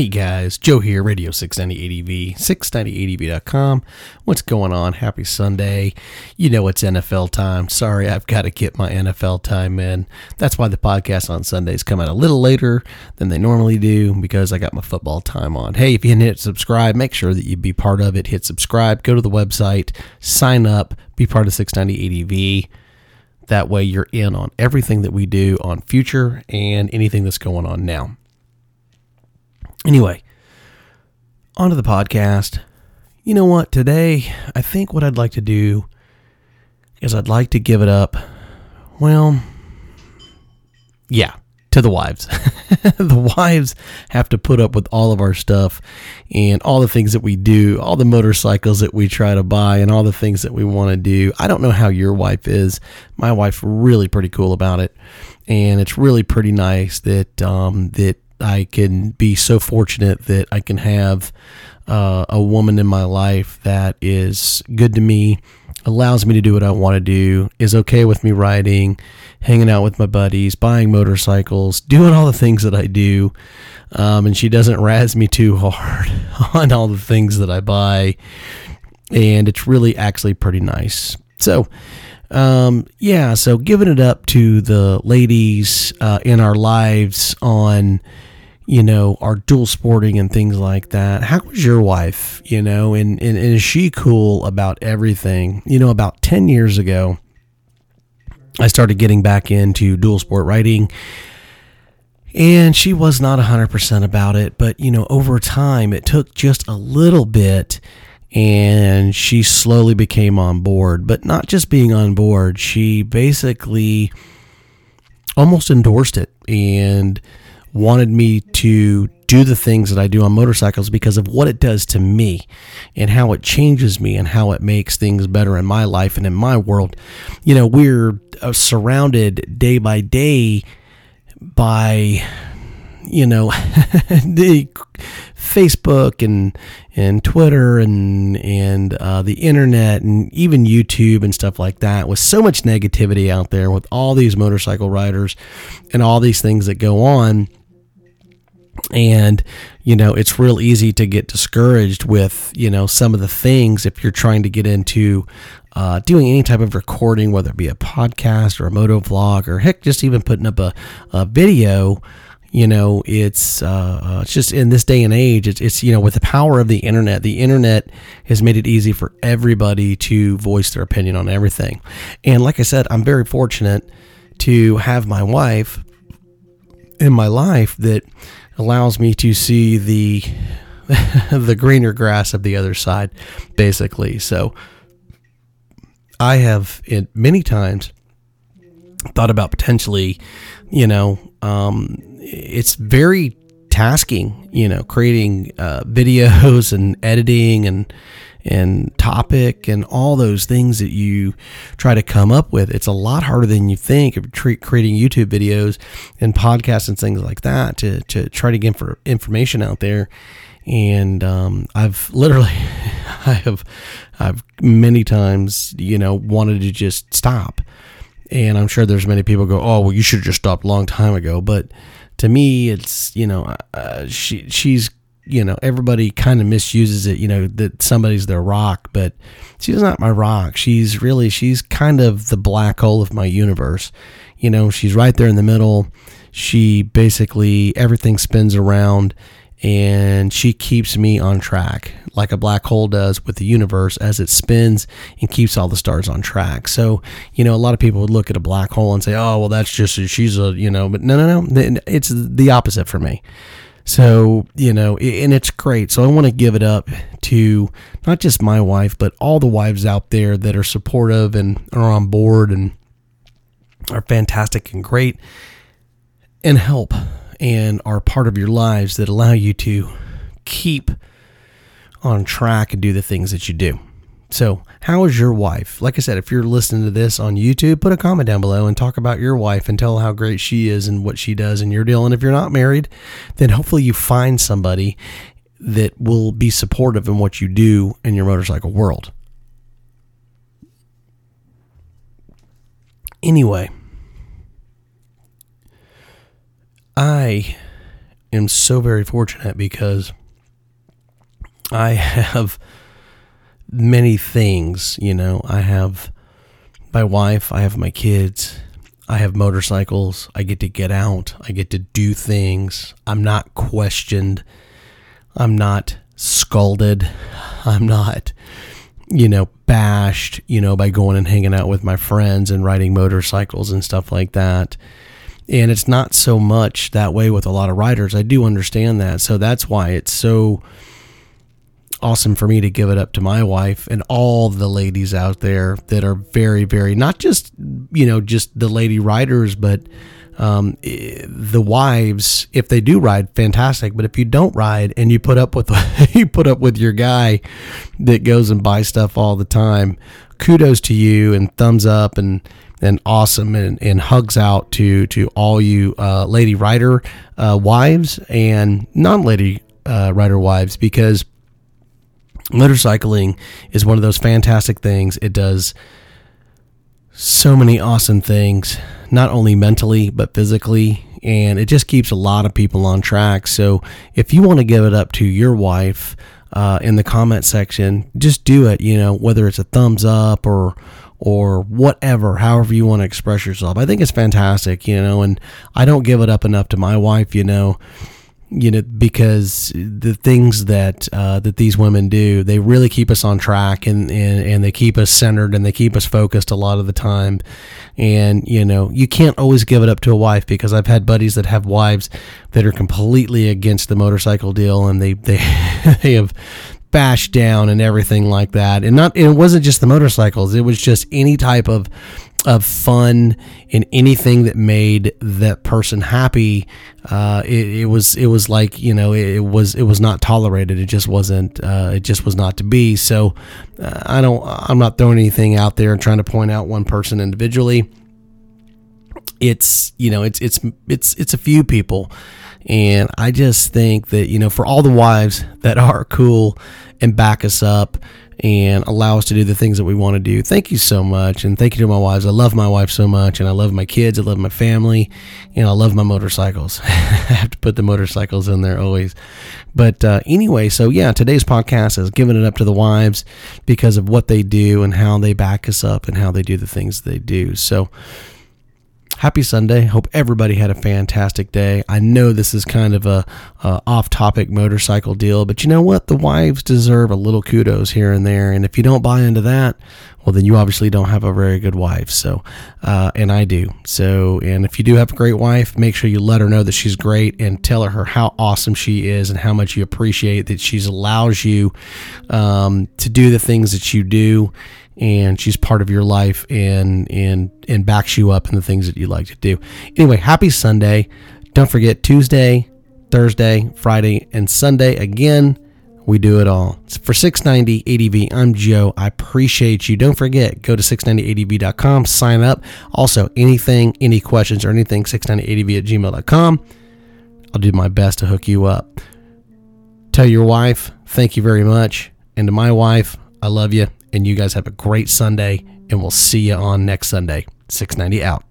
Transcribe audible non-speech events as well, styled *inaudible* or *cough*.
Hey guys, Joe here, Radio 690 ADV, 690ADV.com. What's going on? Happy Sunday. You know it's NFL time. Sorry, I've got to get my NFL time in. That's why the podcast on Sundays come out a little later than they normally do because I got my football time on. Hey, if you didn't hit subscribe, make sure that you be part of it. Hit subscribe, go to the website, sign up, be part of 690 ADV. That way you're in on everything that we do on future and anything that's going on now. Anyway, onto the podcast. You know what? Today, I think what I'd like to do is I'd like to give it up. Well, yeah, to the wives. *laughs* the wives have to put up with all of our stuff and all the things that we do, all the motorcycles that we try to buy, and all the things that we want to do. I don't know how your wife is. My wife's really pretty cool about it, and it's really pretty nice that um, that I can be so fortunate that I can have uh, a woman in my life that is good to me, allows me to do what I want to do, is okay with me riding, hanging out with my buddies, buying motorcycles, doing all the things that I do. Um, and she doesn't razz me too hard *laughs* on all the things that I buy. And it's really actually pretty nice. So, um, yeah, so giving it up to the ladies uh, in our lives on you know, are dual sporting and things like that. How was your wife, you know, and, and, and is she cool about everything? You know, about 10 years ago, I started getting back into dual sport writing and she was not 100% about it, but you know, over time it took just a little bit and she slowly became on board, but not just being on board, she basically almost endorsed it and wanted me to do the things that I do on motorcycles because of what it does to me and how it changes me and how it makes things better in my life and in my world. You know, we're uh, surrounded day by day by you know *laughs* the Facebook and and Twitter and and uh, the internet and even YouTube and stuff like that with so much negativity out there with all these motorcycle riders and all these things that go on and you know it's real easy to get discouraged with you know some of the things if you're trying to get into uh, doing any type of recording whether it be a podcast or a moto vlog or heck just even putting up a, a video you know it's uh, it's just in this day and age it's, it's you know with the power of the internet the internet has made it easy for everybody to voice their opinion on everything. And like i said i'm very fortunate to have my wife in my life that allows me to see the *laughs* the greener grass of the other side, basically. So I have in many times thought about potentially, you know, um, it's very tasking, you know, creating uh, *laughs* videos and editing and and topic and all those things that you try to come up with. It's a lot harder than you think of creating YouTube videos and podcasts and things like that to, to try to get for information out there. And um, I've *laughs* literally, I have, I've many times, you know, wanted to just stop. And I'm sure there's many people go, oh, well, you should have just stopped a long time ago. But to me, it's you know, uh, she she's you know, everybody kind of misuses it, you know, that somebody's their rock, but she's not my rock. She's really, she's kind of the black hole of my universe. You know, she's right there in the middle. She basically, everything spins around and she keeps me on track like a black hole does with the universe as it spins and keeps all the stars on track. So, you know, a lot of people would look at a black hole and say, oh, well, that's just, she's a, you know, but no, no, no, it's the opposite for me. So, you know, and it's great. So I want to give it up to not just my wife, but all the wives out there that are supportive and are on board and are fantastic and great and help and are part of your lives that allow you to keep on track and do the things that you do. So, how is your wife? Like I said, if you're listening to this on YouTube, put a comment down below and talk about your wife and tell how great she is and what she does in your deal. And if you're not married, then hopefully you find somebody that will be supportive in what you do in your motorcycle world. Anyway, I am so very fortunate because I *laughs* have many things, you know. I have my wife, I have my kids, I have motorcycles, I get to get out, I get to do things. I'm not questioned. I'm not scalded. *laughs* I'm not you know, bashed, you know, by going and hanging out with my friends and riding motorcycles and stuff like that. And it's not so much that way with a lot of riders. I do understand that. So that's why it's so awesome for me to give it up to my wife and all the ladies out there that are very, very, not just, you know, just the lady riders, but um, the wives, if they do ride, fantastic. But if you don't ride and you put up with *laughs* you put up with your guy that goes and buys stuff all the time, kudos to you and thumbs up and and awesome and, and hugs out to to all you uh, lady rider uh, wives and non lady uh, rider wives because motorcycling is one of those fantastic things. It does so many awesome things, not only mentally, but physically. And it just keeps a lot of people on track. So if you want to give it up to your wife uh, in the comment section, just do it. You know, whether it's a thumbs up or or whatever, however you want to express yourself. I think it's fantastic, you know, and I don't give it up enough to my wife, you know you know because the things that uh, that these women do they really keep us on track and, and and they keep us centered and they keep us focused a lot of the time. And you know you can't always give it up to a wife because I've had buddies that have wives that are completely against the motorcycle deal and they they *laughs* they have bashed down and everything like that. And not it wasn't just the motorcycles. It was just any type of of fun and anything that made that person happy. Uh, it, it, was it was like you know it, it, was it was not tolerated. It just wasn't uh, it just was not to be. So uh, I don't I'm not throwing anything out there and trying to point out one person individually. It's you know it's it's it's it's a few people and I just think that you know for all the wives that are cool and back us up and allow us to do the things that we want to do. Thank you so much. And thank you to my wives. I love my wife so much. And I love my kids. I love my family. And I love my motorcycles. *laughs* I have to put the motorcycles in there always. But uh, anyway, so yeah, today's podcast is giving it up to the wives because of what they do and how they back us up and how they do the things they do. So, happy Sunday. Hope everybody had a fantastic day. I know this is kind of a, a off-topic motorcycle deal, but you know what? The wives deserve a little kudos here and there. And if you don't buy into that, well, then you obviously don't have a very good wife. So, uh, and I do. So, and if you do have a great wife, make sure you let her know that she's great and tell her how awesome she is and how much you appreciate that she's allows you um, to do the things that you do and she's part of your life and and and backs you up in the things that you like to do. Anyway, happy Sunday. Don't forget Tuesday, Thursday, Friday, and Sunday again. We do it all. For 690 ADV, I'm Joe. I appreciate you. Don't forget, go to 690ADV.com, sign up. Also, anything, any questions or anything, 690ADV at gmail.com. I'll do my best to hook you up. Tell your wife, thank you very much. And to my wife, I love you and you guys have a great Sunday, and we'll see you on next Sunday. 690 out.